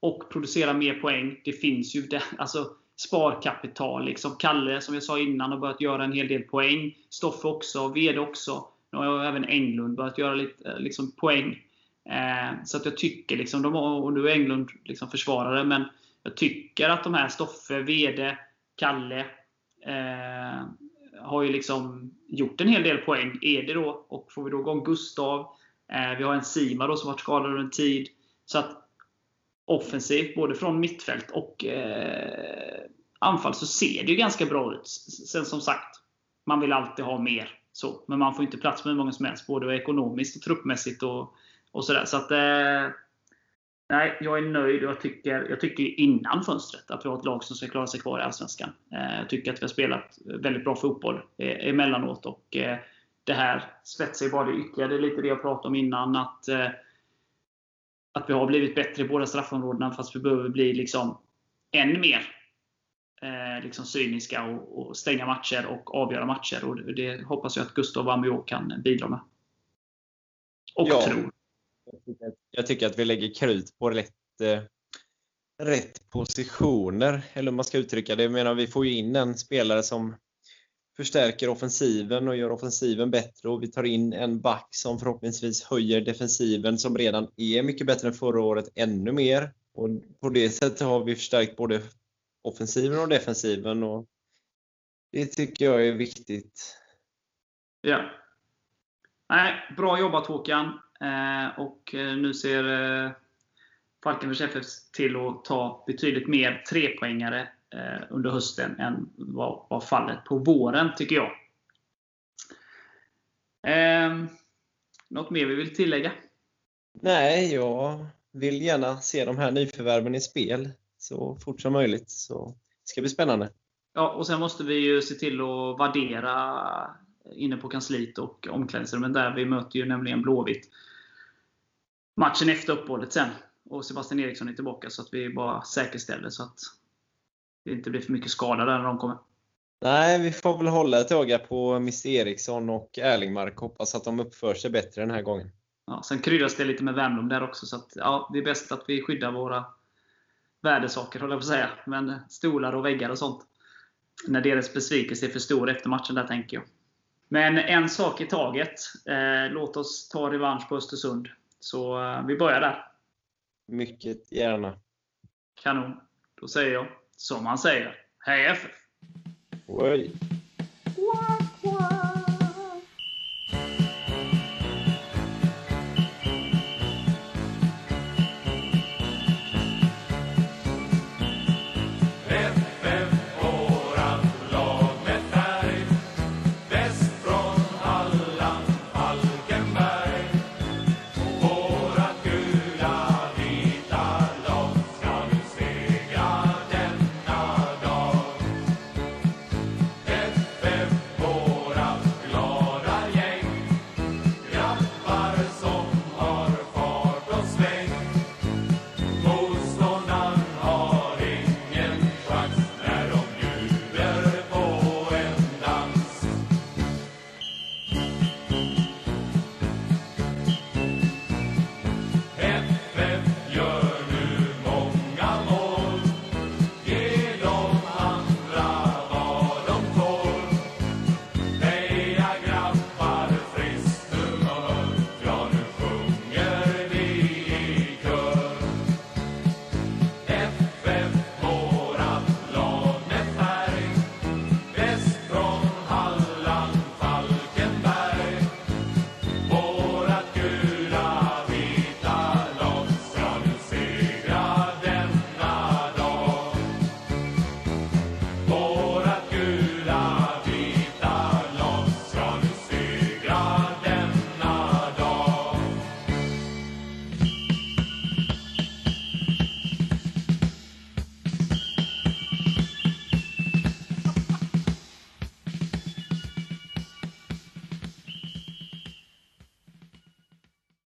och producera mer poäng. Det finns ju det, alltså, sparkapital. Liksom. Kalle, som jag sa innan, har börjat göra en hel del poäng. Stoffe också. Vede också. Nu har även Englund börjat göra lite eh, liksom, poäng. Eh, så att jag tycker, liksom, de har, och nu är Englund liksom försvarare, men jag tycker att de här Stoffe, Vede, Kalle, Eh, har ju liksom gjort en hel del poäng. Är det då, och får vi då igång Gustav. Eh, vi har en Sima då som varit skadad under en tid. Så att offensivt, både från mittfält och eh, anfall, så ser det ju ganska bra ut. Sen som sagt, man vill alltid ha mer. Så, men man får inte plats med hur många som helst, både ekonomiskt och truppmässigt. och, och sådär. Så att, eh, Nej, jag är nöjd och jag tycker, jag tycker innan fönstret att vi har ett lag som ska klara sig kvar i Allsvenskan. Eh, jag tycker att vi har spelat väldigt bra fotboll eh, emellanåt. Och eh, det här spetsar ju bara det ytterligare. Det är lite det jag pratade om innan. Att, att vi har blivit bättre i båda straffområdena fast vi behöver bli liksom än mer liksom cyniska och, och, stänga matcher och avgöra matcher. Och det hoppas jag att Gustav Amiot kan bidra med. Och ja. tror. Jag tycker att vi lägger krut på rätt, eh, rätt positioner, eller hur man ska uttrycka det. Jag menar, vi får ju in en spelare som förstärker offensiven och gör offensiven bättre och vi tar in en back som förhoppningsvis höjer defensiven som redan är mycket bättre än förra året ännu mer. Och på det sättet har vi förstärkt både offensiven och defensiven och det tycker jag är viktigt. Ja. Nej, bra jobbat Håkan. Eh, och eh, nu ser eh, Falkenbergs FF till att ta betydligt mer trepoängare under hösten än vad var fallet på våren, tycker jag. Eh, något mer vi vill tillägga? Nej, jag vill gärna se de här nyförvärven i spel så fort som möjligt. Så det ska bli spännande. Ja, och sen måste vi ju se till att värdera inne på kansliet och omklädningsrummet där. Vi möter ju nämligen Blåvitt matchen efter uppehållet sen. Och Sebastian Eriksson är tillbaka så att vi bara säkerställer så att det inte blir för mycket skada där när de kommer. Nej, vi får väl hålla ett öga på Mr Eriksson och Erlingmark. Hoppas att de uppför sig bättre den här gången. Ja, sen kryddas det lite med Wernbloom där också. Så att, ja, det är bäst att vi skyddar våra värdesaker, håller jag på att säga. Men stolar och väggar och sånt. När deras besvikelse är för stor efter matchen där, tänker jag. Men en sak i taget. Eh, låt oss ta revansch på Östersund. Så eh, vi börjar där. Mycket gärna. Kanon. Då säger jag som man säger. Hej FF! Oj. What?